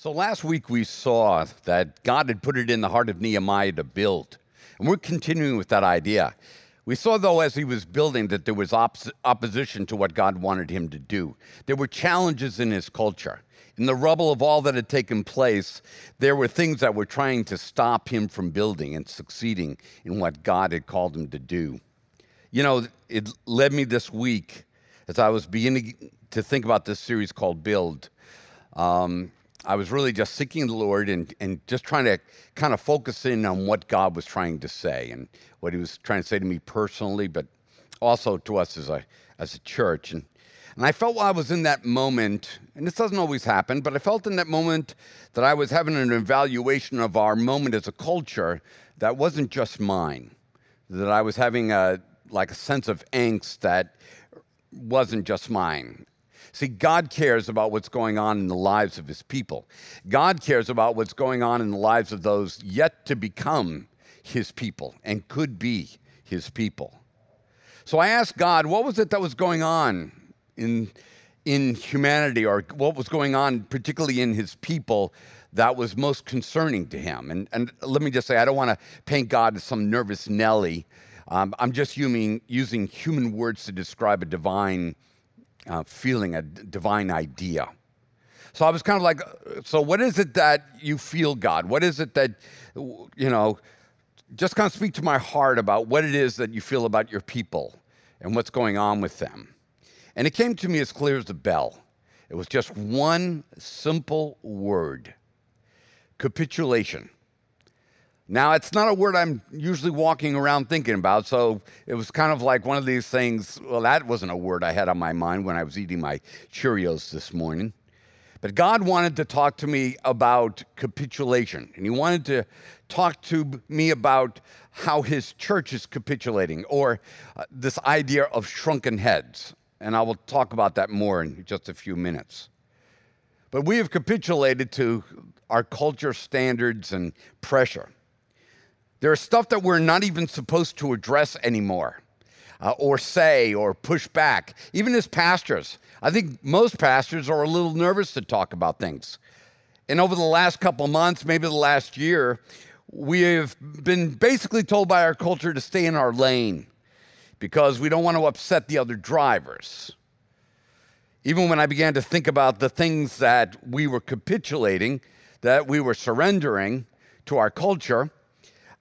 So last week we saw that God had put it in the heart of Nehemiah to build. And we're continuing with that idea. We saw, though, as he was building, that there was oppos- opposition to what God wanted him to do. There were challenges in his culture. In the rubble of all that had taken place, there were things that were trying to stop him from building and succeeding in what God had called him to do. You know, it led me this week as I was beginning to think about this series called Build. Um, I was really just seeking the Lord and, and just trying to kind of focus in on what God was trying to say and what He was trying to say to me personally, but also to us as a, as a church. And, and I felt while I was in that moment, and this doesn't always happen, but I felt in that moment that I was having an evaluation of our moment as a culture that wasn't just mine, that I was having a, like a sense of angst that wasn't just mine. See, God cares about what's going on in the lives of his people. God cares about what's going on in the lives of those yet to become his people and could be his people. So I asked God, what was it that was going on in, in humanity or what was going on, particularly in his people, that was most concerning to him? And, and let me just say, I don't want to paint God as some nervous Nelly. Um, I'm just using, using human words to describe a divine uh, feeling, a divine idea. So I was kind of like, so what is it that you feel, God? What is it that, you know, just kind of speak to my heart about what it is that you feel about your people and what's going on with them. And it came to me as clear as a bell. It was just one simple word capitulation. Now, it's not a word I'm usually walking around thinking about, so it was kind of like one of these things. Well, that wasn't a word I had on my mind when I was eating my Cheerios this morning. But God wanted to talk to me about capitulation, and He wanted to talk to me about how His church is capitulating, or uh, this idea of shrunken heads. And I will talk about that more in just a few minutes. But we have capitulated to our culture standards and pressure. There is stuff that we're not even supposed to address anymore, uh, or say, or push back. Even as pastors, I think most pastors are a little nervous to talk about things. And over the last couple months, maybe the last year, we have been basically told by our culture to stay in our lane because we don't want to upset the other drivers. Even when I began to think about the things that we were capitulating, that we were surrendering to our culture,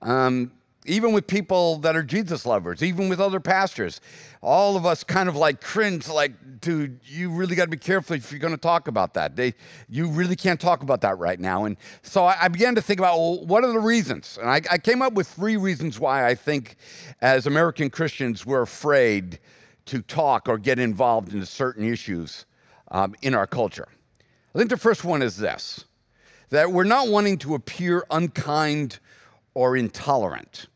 um, even with people that are Jesus lovers, even with other pastors, all of us kind of like cringe, like, dude, you really got to be careful if you're going to talk about that. They, you really can't talk about that right now. And so I, I began to think about, well, what are the reasons? And I, I came up with three reasons why I think as American Christians we're afraid to talk or get involved in certain issues um, in our culture. I think the first one is this that we're not wanting to appear unkind or intolerant.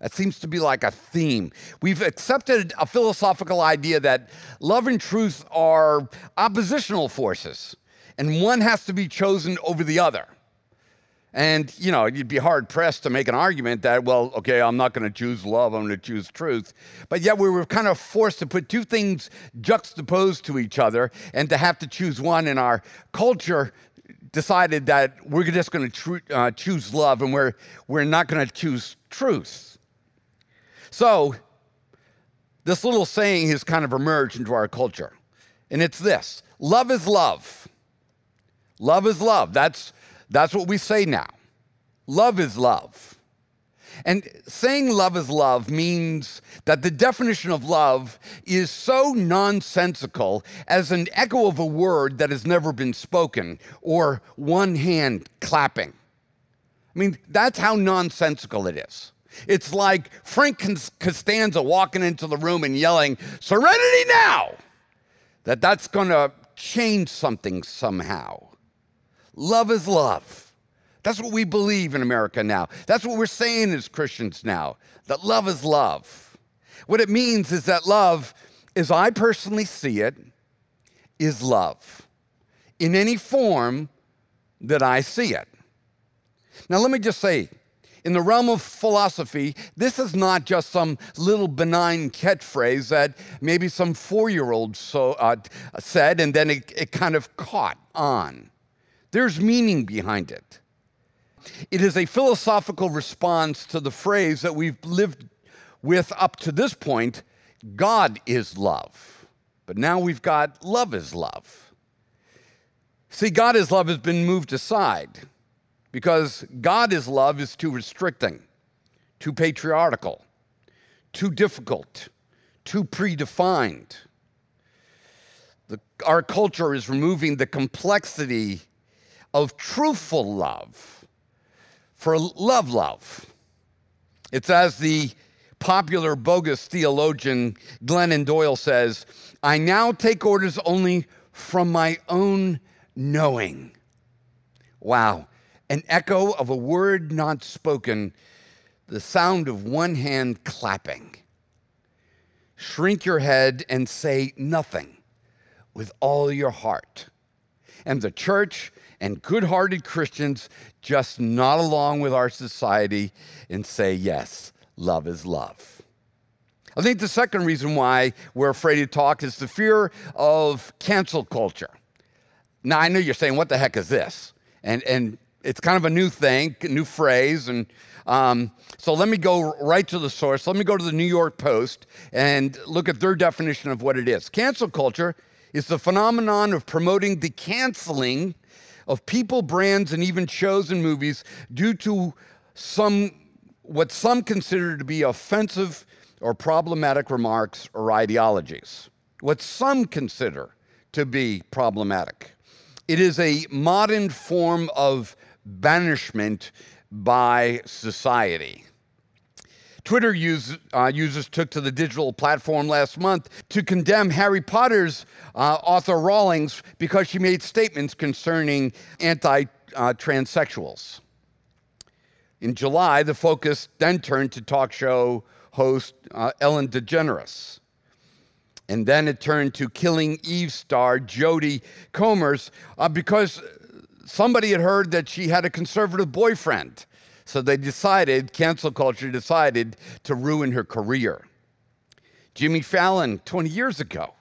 That seems to be like a theme. We've accepted a philosophical idea that love and truth are oppositional forces, and one has to be chosen over the other. And, you know, you'd be hard pressed to make an argument that, well, okay, I'm not going to choose love, I'm going to choose truth. But yet we were kind of forced to put two things juxtaposed to each other and to have to choose one in our culture decided that we're just going to tr- uh, choose love and we're, we're not going to choose truth. So, this little saying has kind of emerged into our culture, and it's this love is love. Love is love. That's, that's what we say now. Love is love. And saying love is love means that the definition of love is so nonsensical as an echo of a word that has never been spoken or one hand clapping. I mean, that's how nonsensical it is. It's like Frank Costanza walking into the room and yelling, Serenity now! That that's to change something somehow. Love is love. That's what we believe in America now. That's what we're saying as Christians now that love is love. What it means is that love, as I personally see it, is love in any form that I see it. Now, let me just say, in the realm of philosophy, this is not just some little benign catchphrase that maybe some four year old so, uh, said and then it, it kind of caught on. There's meaning behind it. It is a philosophical response to the phrase that we've lived with up to this point God is love. But now we've got love is love. See, God is love has been moved aside because God is love is too restricting, too patriarchal, too difficult, too predefined. The, our culture is removing the complexity of truthful love for love, love. It's as the popular bogus theologian Glennon Doyle says, I now take orders only from my own knowing. Wow, an echo of a word not spoken, the sound of one hand clapping. Shrink your head and say nothing with all your heart. And the church and good hearted Christians just nod along with our society and say, yes, love is love. I think the second reason why we're afraid to talk is the fear of cancel culture. Now, I know you're saying, what the heck is this? And, and it's kind of a new thing, a new phrase. And um, so let me go right to the source. Let me go to the New York Post and look at their definition of what it is. Cancel culture is the phenomenon of promoting the canceling of people, brands, and even shows and movies due to some what some consider to be offensive or problematic remarks or ideologies. What some consider to be problematic. It is a modern form of banishment by society. Twitter use, uh, users took to the digital platform last month to condemn Harry Potter's uh, author Rowling's because she made statements concerning anti uh, transsexuals. In July, the focus then turned to talk show host uh, Ellen DeGeneres. And then it turned to Killing Eve star Jodie Comers uh, because somebody had heard that she had a conservative boyfriend. So they decided, cancel culture decided to ruin her career. Jimmy Fallon, 20 years ago,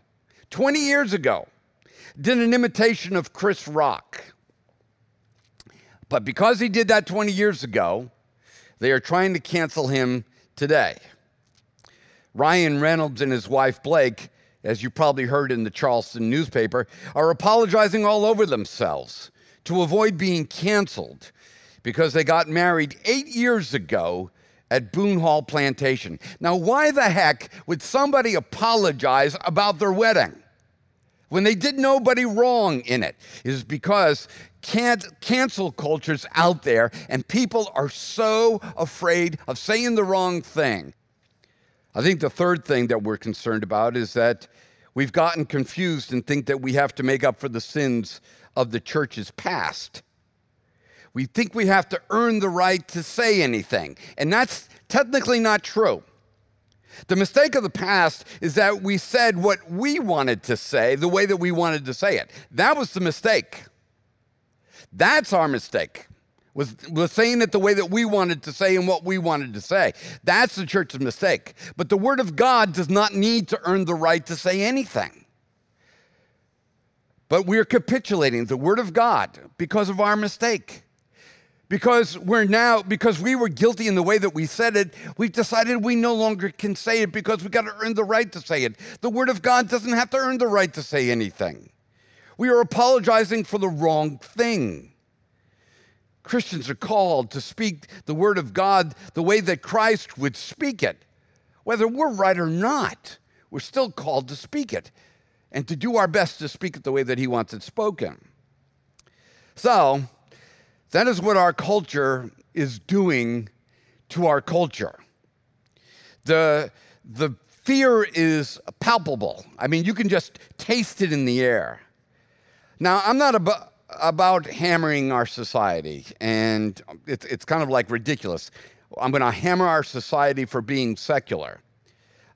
20 years ago, did an imitation of Chris Rock. But because he did that 20 years ago, they are trying to cancel him today. Ryan Reynolds and his wife Blake, as you probably heard in the Charleston newspaper, are apologizing all over themselves to avoid being canceled because they got married eight years ago at Boone Hall Plantation. Now, why the heck would somebody apologize about their wedding? when they did nobody wrong in it is because can't cancel culture's out there and people are so afraid of saying the wrong thing. I think the third thing that we're concerned about is that we've gotten confused and think that we have to make up for the sins of the church's past. We think we have to earn the right to say anything, and that's technically not true. The mistake of the past is that we said what we wanted to say the way that we wanted to say it. That was the mistake. That's our mistake. Was, was saying it the way that we wanted to say and what we wanted to say. That's the church's mistake. But the Word of God does not need to earn the right to say anything. But we're capitulating the Word of God because of our mistake because we're now because we were guilty in the way that we said it we've decided we no longer can say it because we got to earn the right to say it. The word of god doesn't have to earn the right to say anything. We are apologizing for the wrong thing. Christians are called to speak the word of god the way that christ would speak it. Whether we're right or not we're still called to speak it and to do our best to speak it the way that he wants it spoken. So that is what our culture is doing to our culture. The, the fear is palpable. I mean, you can just taste it in the air. Now, I'm not ab- about hammering our society, and it's, it's kind of like ridiculous. I'm going to hammer our society for being secular.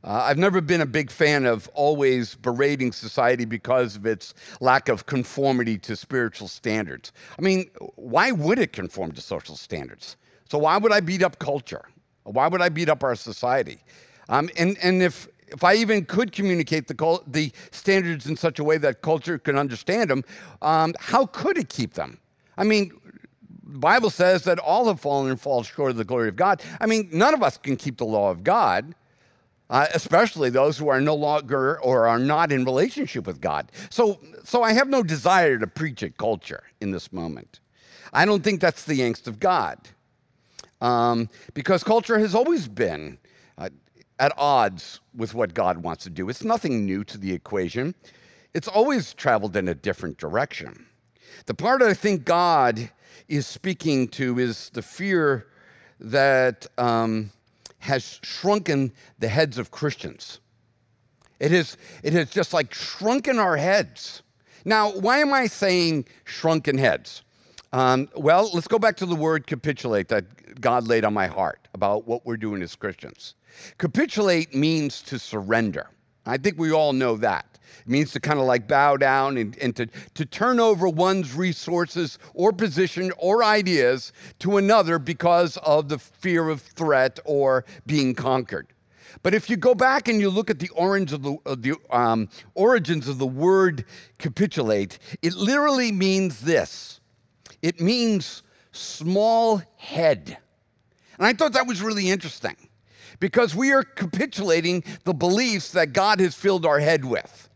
Uh, I've never been a big fan of always berating society because of its lack of conformity to spiritual standards. I mean, why would it conform to social standards? So why would I beat up culture? Why would I beat up our society? Um, and, and if, if I even could communicate the, the standards in such a way that culture could understand them, um, how could it keep them? I mean, the Bible says that all have fallen and fall short of the glory of God. I mean, none of us can keep the law of God, uh, especially those who are no longer or are not in relationship with God. So, so I have no desire to preach at culture in this moment. I don't think that's the angst of God, um, because culture has always been uh, at odds with what God wants to do. It's nothing new to the equation. It's always traveled in a different direction. The part I think God is speaking to is the fear that um, has shrunken the heads of Christians. It has, it has just like shrunken our heads. Now, why am I saying shrunken heads? Um, well, let's go back to the word capitulate that God laid on my heart about what we're doing as Christians. Capitulate means to surrender. I think we all know that. It means to kind of like bow down and, and to, to turn over one's resources or position or ideas to another because of the fear of threat or being conquered. But if you go back and you look at the, orange of the, of the um, origins of the word capitulate, it literally means this it means small head. And I thought that was really interesting because we are capitulating the beliefs that God has filled our head with.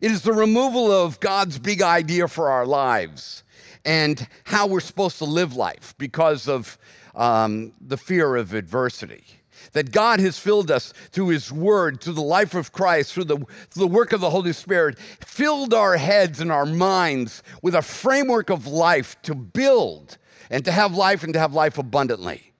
It is the removal of God's big idea for our lives and how we're supposed to live life because of um, the fear of adversity. That God has filled us through His Word, through the life of Christ, through the, through the work of the Holy Spirit, filled our heads and our minds with a framework of life to build and to have life and to have life abundantly.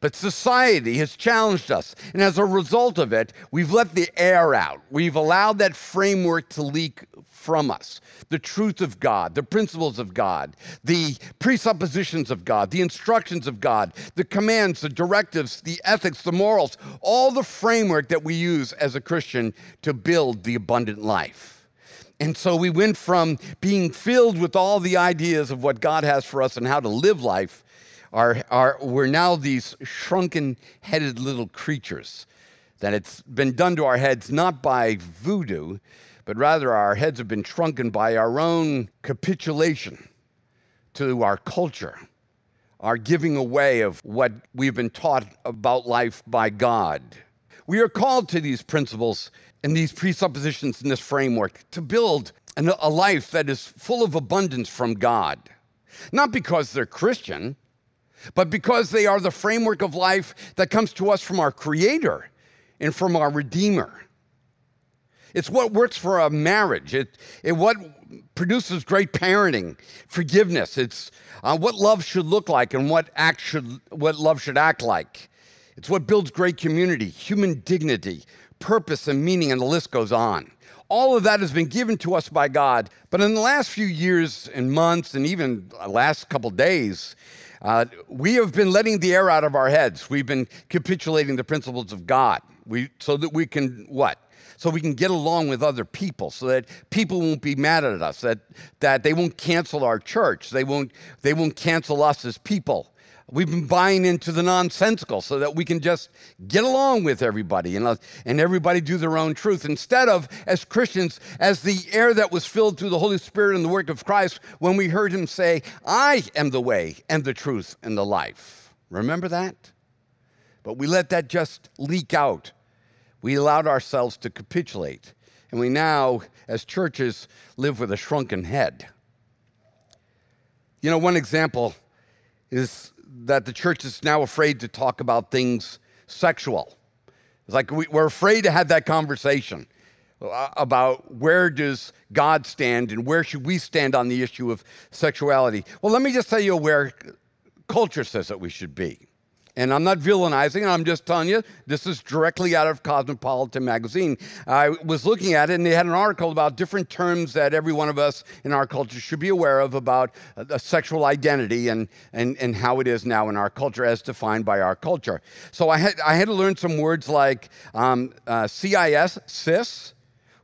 But society has challenged us. And as a result of it, we've let the air out. We've allowed that framework to leak from us the truth of God, the principles of God, the presuppositions of God, the instructions of God, the commands, the directives, the ethics, the morals, all the framework that we use as a Christian to build the abundant life. And so we went from being filled with all the ideas of what God has for us and how to live life are, are, we're now these shrunken headed little creatures. That it's been done to our heads not by voodoo, but rather our heads have been shrunken by our own capitulation to our culture, our giving away of what we've been taught about life by God. We are called to these principles and these presuppositions in this framework to build an, a life that is full of abundance from God. Not because they're Christian, but because they are the framework of life that comes to us from our Creator and from our Redeemer. It's what works for a marriage. It, it what produces great parenting, forgiveness. It's uh, what love should look like and what act should what love should act like. It's what builds great community, human dignity, purpose and meaning, and the list goes on. All of that has been given to us by God. But in the last few years and months, and even last couple days, uh, we have been letting the air out of our heads. We've been capitulating the principles of God we, so that we can what? So we can get along with other people, so that people won't be mad at us, that, that they won't cancel our church, they won't, they won't cancel us as people. We've been buying into the nonsensical so that we can just get along with everybody and, and everybody do their own truth. Instead of, as Christians, as the air that was filled through the Holy Spirit and the work of Christ when we heard him say, I am the way and the truth and the life. Remember that? But we let that just leak out. We allowed ourselves to capitulate. And we now, as churches, live with a shrunken head. You know, one example is that the church is now afraid to talk about things sexual. It's like we, are afraid to have that conversation uh, about where does God stand and where should we stand on the issue of sexuality. Well, let me just tell you where culture says that we should be. And I'm not villainizing, I'm just telling you, this is directly out of Cosmopolitan magazine. I was looking at it, and they had an article about different terms that every one of us in our culture should be aware of about uh, sexual identity and, and, and how it is now in our culture as defined by our culture. So I had, I had to learn some words like um, uh, CIS, cis,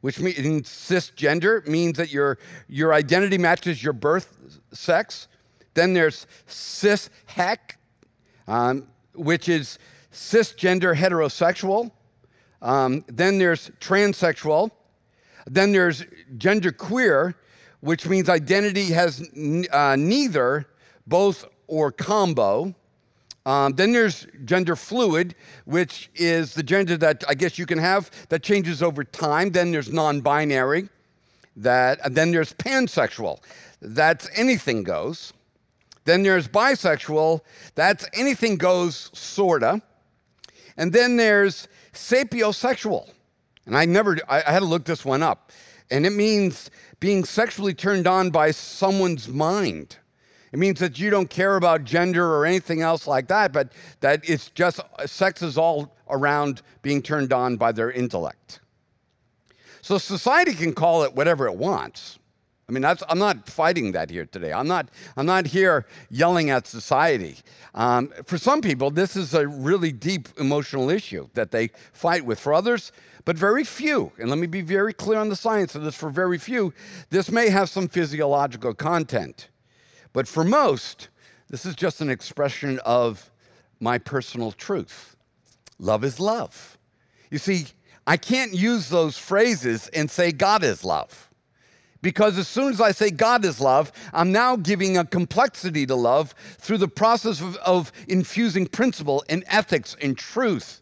which means cisgender, means that your, your identity matches your birth sex. Then there's cis hec. Um, which is cisgender heterosexual. Um, then there's transsexual. Then there's genderqueer, which means identity has uh, neither, both, or combo. Um, then there's gender fluid, which is the gender that I guess you can have that changes over time. Then there's non binary, that, then there's pansexual, that's anything goes. Then there's bisexual, that's anything goes, sorta. And then there's sapiosexual. And I never, I, I had to look this one up. And it means being sexually turned on by someone's mind. It means that you don't care about gender or anything else like that, but that it's just uh, sex is all around being turned on by their intellect. So society can call it whatever it wants. I mean, I'm not fighting that here today. I'm not, I'm not here yelling at society. Um, for some people, this is a really deep emotional issue that they fight with. For others, but very few, and let me be very clear on the science of this, for very few, this may have some physiological content. But for most, this is just an expression of my personal truth. Love is love. You see, I can't use those phrases and say God is love. Because as soon as I say God is love, I'm now giving a complexity to love through the process of, of, infusing principle and ethics and truth.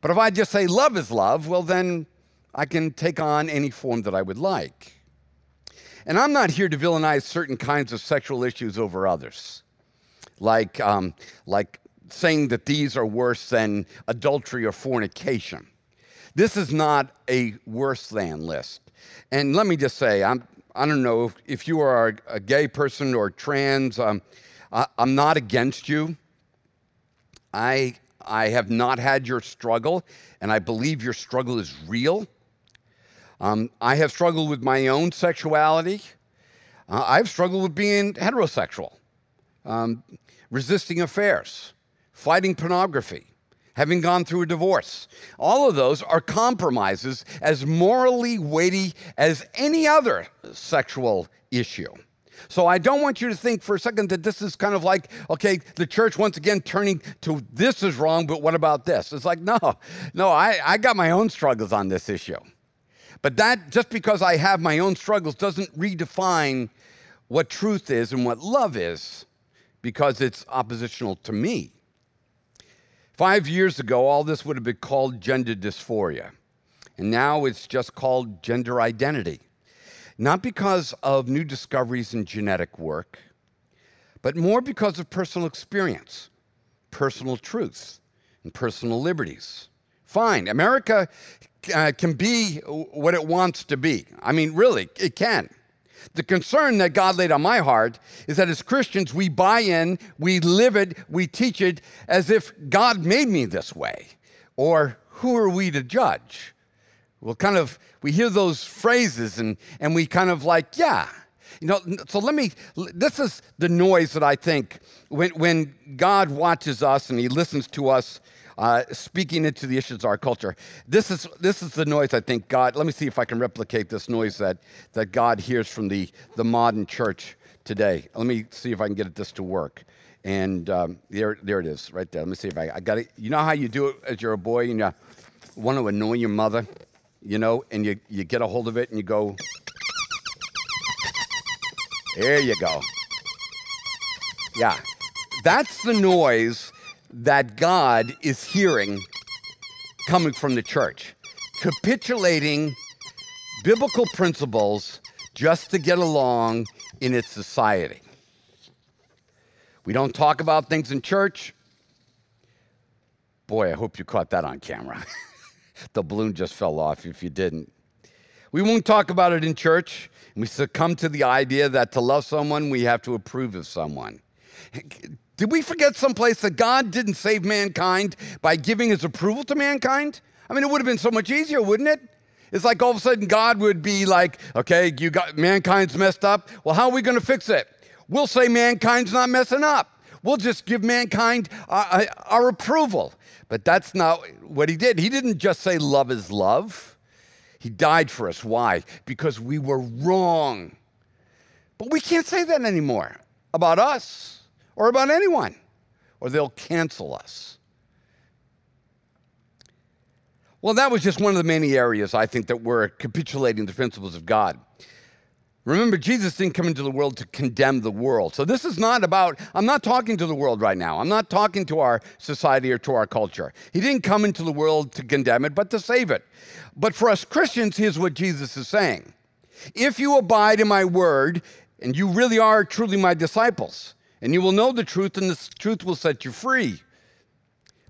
But if I just say love is love, well, then I can take on any form that I would like. And I'm not here to villainize certain kinds of sexual issues over others, like, um, like saying that these are worse than adultery or fornication. This is not a worse than list. And let me just say, I'm, I don't know if you are a, gay person or trans, um, I, I'm not against you. I, I have not had your struggle, and I believe your struggle is real. Um, I have struggled with my own sexuality. Uh, I've struggled with being heterosexual, um, resisting affairs, fighting pornography, having gone through a divorce. All of those are compromises as morally weighty as any other sexual issue. So I don't want you to think for a second that this is kind of like, okay, the church once again turning to this is wrong, but what about this? It's like, no, no, I, I got my own struggles on this issue. But that, just because I have my own struggles, doesn't redefine what truth is and what love is because it's oppositional to me. Five years ago, all this would have been called gender dysphoria. And now it's just called gender identity. Not because of new discoveries in genetic work, but more because of personal experience, personal truths, and personal liberties. Fine, America uh, can be what it wants to be. I mean, really, it can. The concern that God laid on my heart is that as Christians, we buy in, we live it, we teach it as if God made me this way. Or who are we to judge? We'll kind of, we hear those phrases and, and we kind of like, yeah. You know, so let me, this is the noise that I think when, when God watches us and he listens to us uh, speaking into the issues of our culture. This is, this is the noise I think God, let me see if I can replicate this noise that, that God hears from the, the modern church today. Let me see if I can get this to work. And um, there, there it is, right there. Let me see if I, I got it. You know how you do it as you're a boy and you want to annoy your mother, you know, and you, you get a hold of it and you go, there you go. Yeah. That's the noise that God is hearing coming from the church, capitulating biblical principles just to get along in its society. We don't talk about things in church. Boy, I hope you caught that on camera. the balloon just fell off if you didn't. We won't talk about it in church. We succumb to the idea that to love someone, we have to approve of someone. Did we forget someplace that God didn't save mankind by giving his approval to mankind? I mean, it would have been so much easier, wouldn't it? It's like all of a sudden God would be like, okay, you got mankind's messed up. Well, how are we going to fix it? We'll say mankind's not messing up. We'll just give mankind our, uh, uh, our approval. But that's not what he did. He didn't just say love is love. He died for us. Why? Because we were wrong. But we can't say that anymore about us or about anyone, or they'll cancel us. Well, that was just one of the many areas I think that we're capitulating the principles of God. Remember, Jesus didn't come into the world to condemn the world. So this is not about, I'm not talking to the world right now. I'm not talking to our society or to our culture. He didn't come into the world to condemn it, but to save it. But for us Christians, here's what Jesus is saying If you abide in my word, and you really are truly my disciples, and you will know the truth, and the truth will set you free.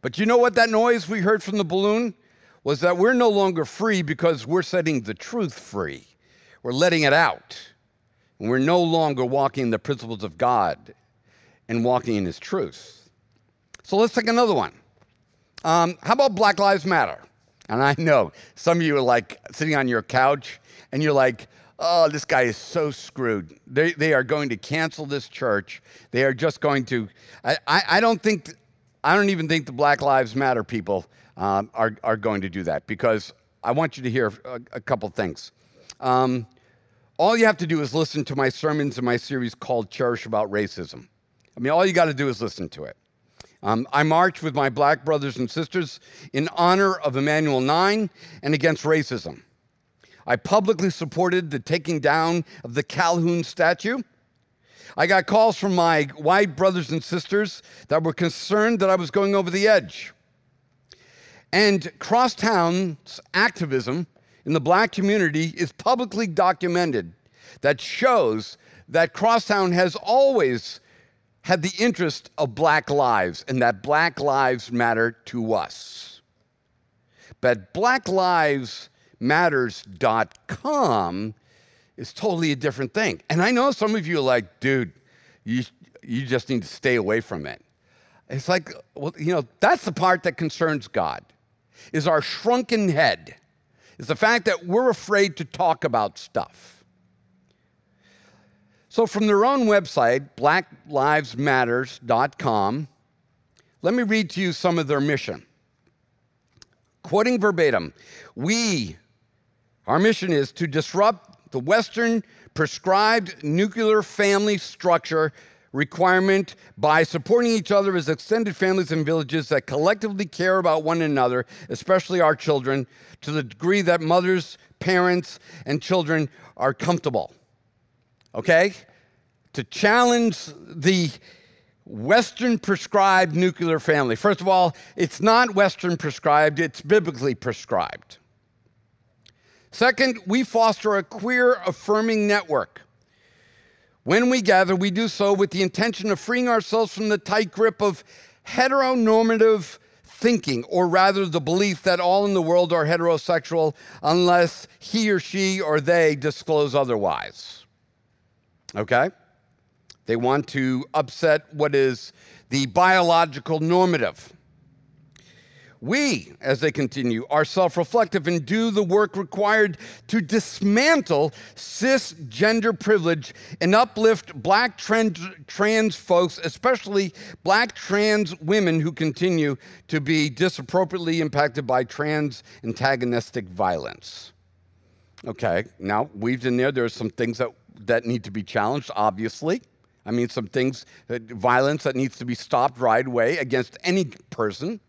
But you know what that noise we heard from the balloon was that we're no longer free because we're setting the truth free. We're letting it out. And we're no longer walking the principles of God and walking in His truth. So let's take another one. Um, how about Black Lives Matter? And I know some of you are like sitting on your couch and you're like, oh, this guy is so screwed. They, they are going to cancel this church. They are just going to. I, I, I don't think, I don't even think the Black Lives Matter people um, are, are going to do that because I want you to hear a, a couple things. Um, all you have to do is listen to my sermons in my series called Cherish About Racism. I mean, all you got to do is listen to it. Um, I march with my black brothers and sisters in honor of Emanuel 9 and against racism. I publicly supported the taking down of the Calhoun statue. I got calls from my white brothers and sisters that were concerned that I was going over the edge. And Crosstown's activism in the black community is publicly documented that shows that Crosstown has always had the interest of black lives and that black lives matter to us. But blacklivesmatters.com is totally a different thing. And I know some of you are like, dude, you, you just need to stay away from it. It's like, well, you know, that's the part that concerns God, is our shrunken head is the fact that we're afraid to talk about stuff. So, from their own website, blacklivesmatters.com, let me read to you some of their mission. Quoting verbatim, we, our mission is to disrupt the Western prescribed nuclear family structure requirement by supporting each other as extended families and villages that collectively care about one another, especially our children, to the degree that mothers, parents, and children are comfortable. Okay? To challenge the Western prescribed nuclear family. First of all, it's not Western prescribed, it's biblically prescribed. Second, we foster a queer affirming network when we gather, we do so with the intention of freeing ourselves from the tight grip of heteronormative thinking, or rather the belief that all in the world are heterosexual unless he or she or they disclose otherwise. Okay? They want to upset what is the biological normative. We, as they continue, are self reflective and do the work required to dismantle cisgender privilege and uplift black trans, trans folks, especially black trans women who continue to be disappropriately impacted by trans antagonistic violence. Okay, now weaved in there, there are some things that, that need to be challenged, obviously. I mean, some things, that, violence that needs to be stopped right away against any person.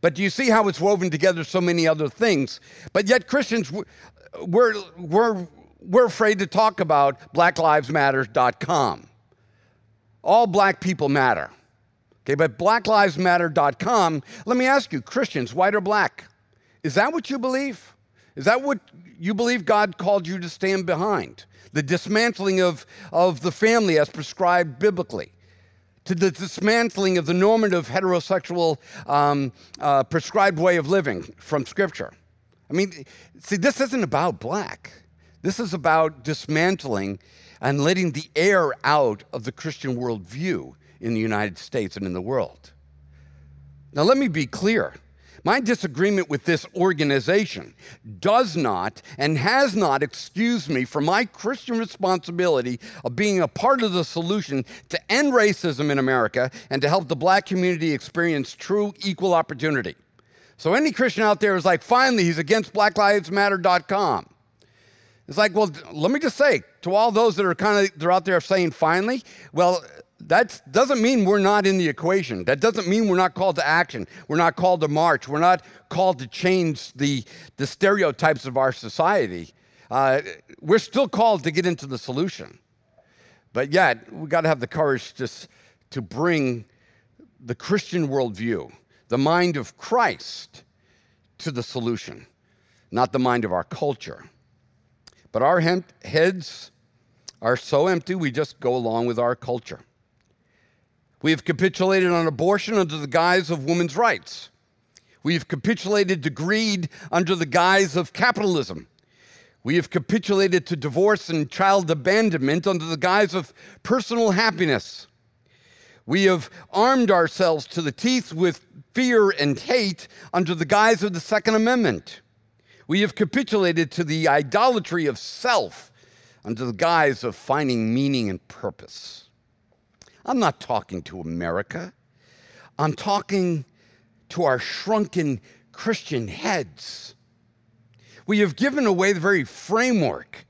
But do you see how it's woven together so many other things? But yet, Christians, we're, we're, we're afraid to talk about blacklivesmatter.com. All black people matter. Okay, but blacklivesmatter.com, let me ask you, Christians, white or black, is that what you believe? Is that what you believe God called you to stand behind? The dismantling of, of the family as prescribed biblically to the dismantling of the normative heterosexual um, uh, prescribed way of living from Scripture. I mean, see, this isn't about black. This is about dismantling and letting the air out of the Christian worldview in the United States and in the world. Now, let me be clear. My disagreement with this organization does not and has not excused me from my Christian responsibility of being a part of the solution to end racism in America and to help the black community experience true equal opportunity. So any Christian out there is like, finally, he's against blacklivesmatter.com. It's like, well, let me just say to all those that are kind of they're out there saying finally, well, that doesn't mean we're not in the equation. That doesn't mean we're not called to action. We're not called to march. We're not called to change the, the stereotypes of our society. Uh, we're still called to get into the solution. But yet, we've got to have the courage just to bring the Christian worldview, the mind of Christ, to the solution, not the mind of our culture. But our heads are so empty, we just go along with our culture. We have capitulated on abortion under the guise of women's rights. We have capitulated to greed under the guise of capitalism. We have capitulated to divorce and child abandonment under the guise of personal happiness. We have armed ourselves to the teeth with fear and hate under the guise of the Second Amendment. We have capitulated to the idolatry of self under the guise of finding meaning and purpose. I'm not talking to America. I'm talking to our shrunken Christian heads. We have given away the very framework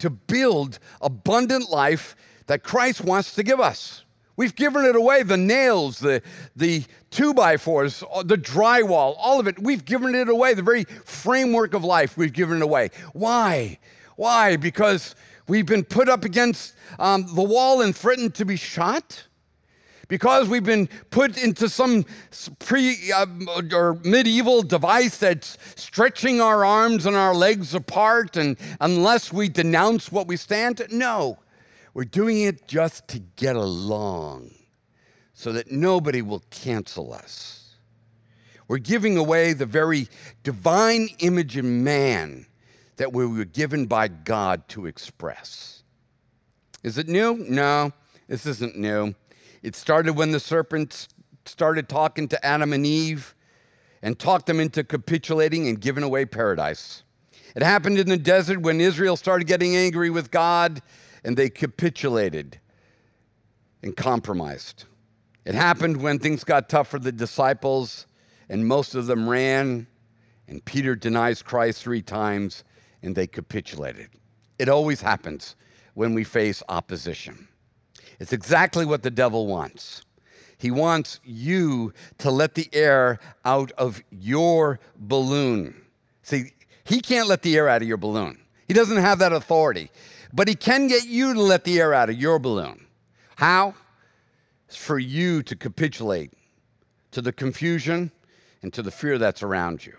to build abundant life that Christ wants to give us. We've given it away the nails, the, the two by fours, uh, the drywall, all of it. We've given it away. The very framework of life, we've given it away. Why? Why? Because we've been put up against um, the wall and threatened to be shot? Because we've been put into some pre uh, or medieval device that's stretching our arms and our legs apart, and unless we denounce what we stand, no. We're doing it just to get along so that nobody will cancel us. We're giving away the very divine image in man that we were given by God to express. Is it new? No, this isn't new. It started when the serpent started talking to Adam and Eve and talked them into capitulating and giving away paradise. It happened in the desert when Israel started getting angry with God and they capitulated and compromised. It happened when things got tough for the disciples and most of them ran, and Peter denies Christ three times and they capitulated. It always happens when we face opposition. It's exactly what the devil wants. He wants you to let the air out of your balloon. See, he can't let the air out of your balloon. He doesn't have that authority. But he can get you to let the air out of your balloon. How? It's for you to capitulate to the confusion and to the fear that's around you.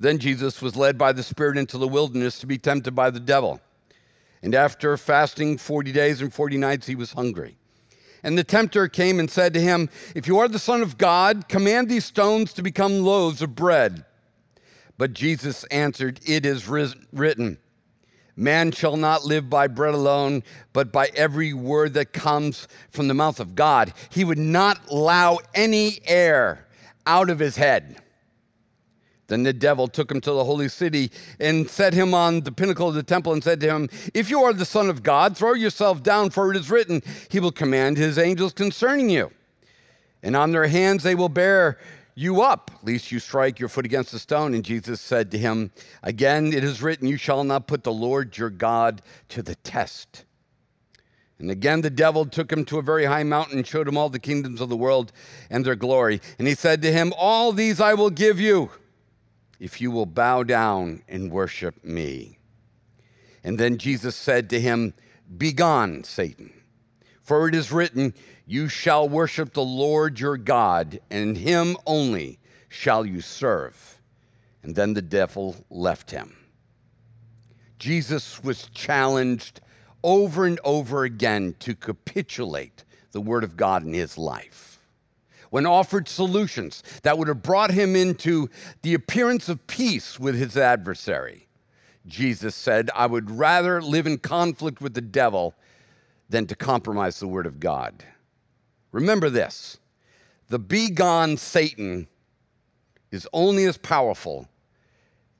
Then Jesus was led by the Spirit into the wilderness to be tempted by the devil. And after fasting 40 days and 40 nights, he was hungry. And the tempter came and said to him, If you are the Son of God, command these stones to become loaves of bread. But Jesus answered, It is written, Man shall not live by bread alone, but by every word that comes from the mouth of God. He would not allow any air out of his head. Then the devil took him to the holy city and set him on the pinnacle of the temple and said to him, If you are the Son of God, throw yourself down, for it is written, He will command His angels concerning you. And on their hands they will bear you up, lest you strike your foot against a stone. And Jesus said to him, Again, it is written, You shall not put the Lord your God to the test. And again, the devil took him to a very high mountain and showed him all the kingdoms of the world and their glory. And he said to him, All these I will give you if you will bow down and worship me. And then Jesus said to him, Begone, Satan, for it is written, you shall worship the Lord your God, and him only shall you serve. And then the devil left him. Jesus was challenged over and over again to capitulate the Word of God in his life. When offered solutions that would have brought him into the appearance of peace with his adversary, Jesus said, I would rather live in conflict with the devil than to compromise the Word of God. Remember this the be gone Satan is only as powerful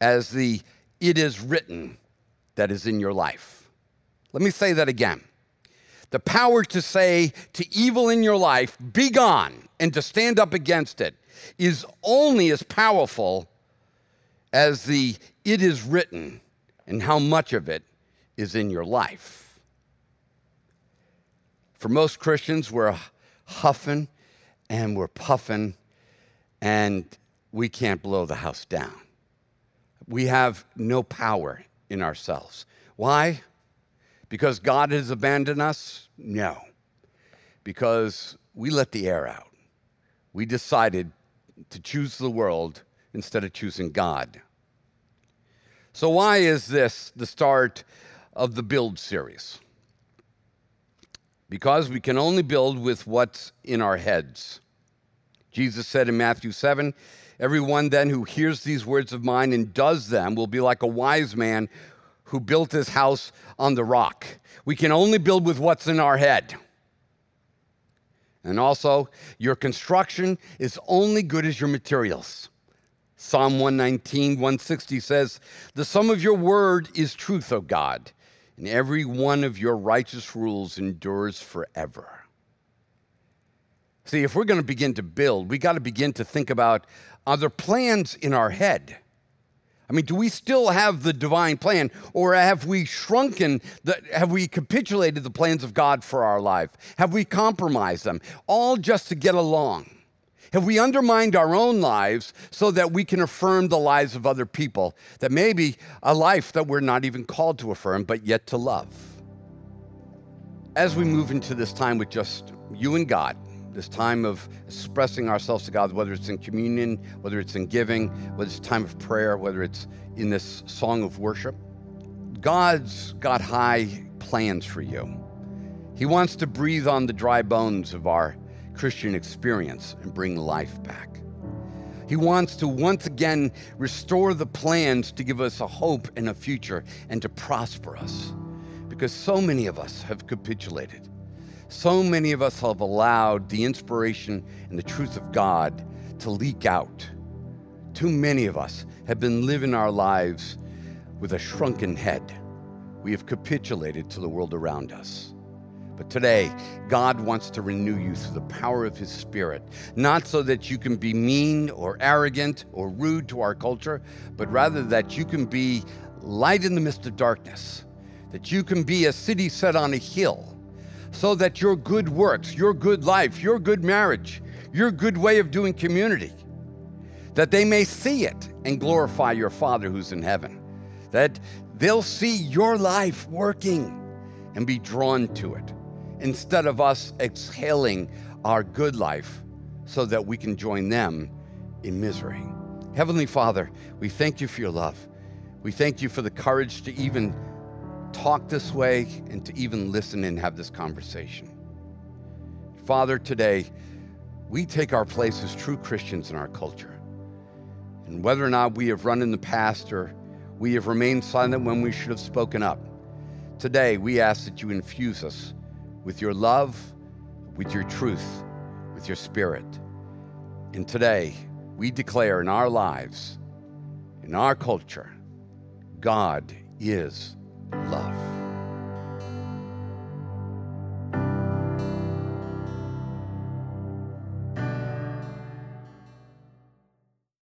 as the it is written that is in your life. Let me say that again. The power to say to evil in your life, be gone, and to stand up against it is only as powerful as the it is written and how much of it is in your life. For most Christians, we're huffing and we're puffing and we can't blow the house down. we have no power in ourselves. Why? Because God has abandoned us? No. Because we let the air out. We decided to choose the world instead of choosing God. So, why is this the start of the Build series? Because we can only build with what's in our heads. Jesus said in Matthew 7 Everyone then who hears these words of mine and does them will be like a wise man who built his house on the rock. We can only build with what's in our head. And also, your construction is only good as your materials. Psalm 119, 160 says, The sum of your word is truth, O God, and every one of your righteous rules endures forever. See, if we're going to begin to build, we got to begin to think about other plans in our head. I mean, do we still have the divine plan, or have we shrunken, the, have we capitulated the plans of God for our life? Have we compromised them, all just to get along? Have we undermined our own lives so that we can affirm the lives of other people? That maybe a life that we're not even called to affirm, but yet to love. As we move into this time with just you and God, this time of expressing ourselves to God, whether it's in communion, whether it's in giving, whether it's time of prayer, whether it's in this song of worship, God's got high plans for you. He wants to breathe on the dry bones of our Christian experience and bring life back. He wants to once again restore the plans to give us a hope and a future and to prosper us. Because so many of us have capitulated. So many of us have allowed the inspiration and the truth of God to leak out. Too many of us have been living our lives with a shrunken head. We have capitulated to the world around us. But today, God wants to renew you through the power of His Spirit, not so that you can be mean or arrogant or rude to our culture, but rather that you can be light in the midst of darkness, that you can be a city set on a hill, so that your good works, your good life, your good marriage, your good way of doing community, that they may see it and glorify your Father who's in heaven, that they'll see your life working and be drawn to it instead of us exhaling our good life so that we can join them in misery. Heavenly Father, we thank you for your love. We thank you for the courage to even talk this way and to even listen and have this conversation. Father, today, we take our place as true Christians in our culture. And whether or not we have run in the past or we have remained silent when we should have spoken up, today we ask that you infuse us with your love, with your truth, with your spirit. And today, we declare in our lives, in our culture, God is love.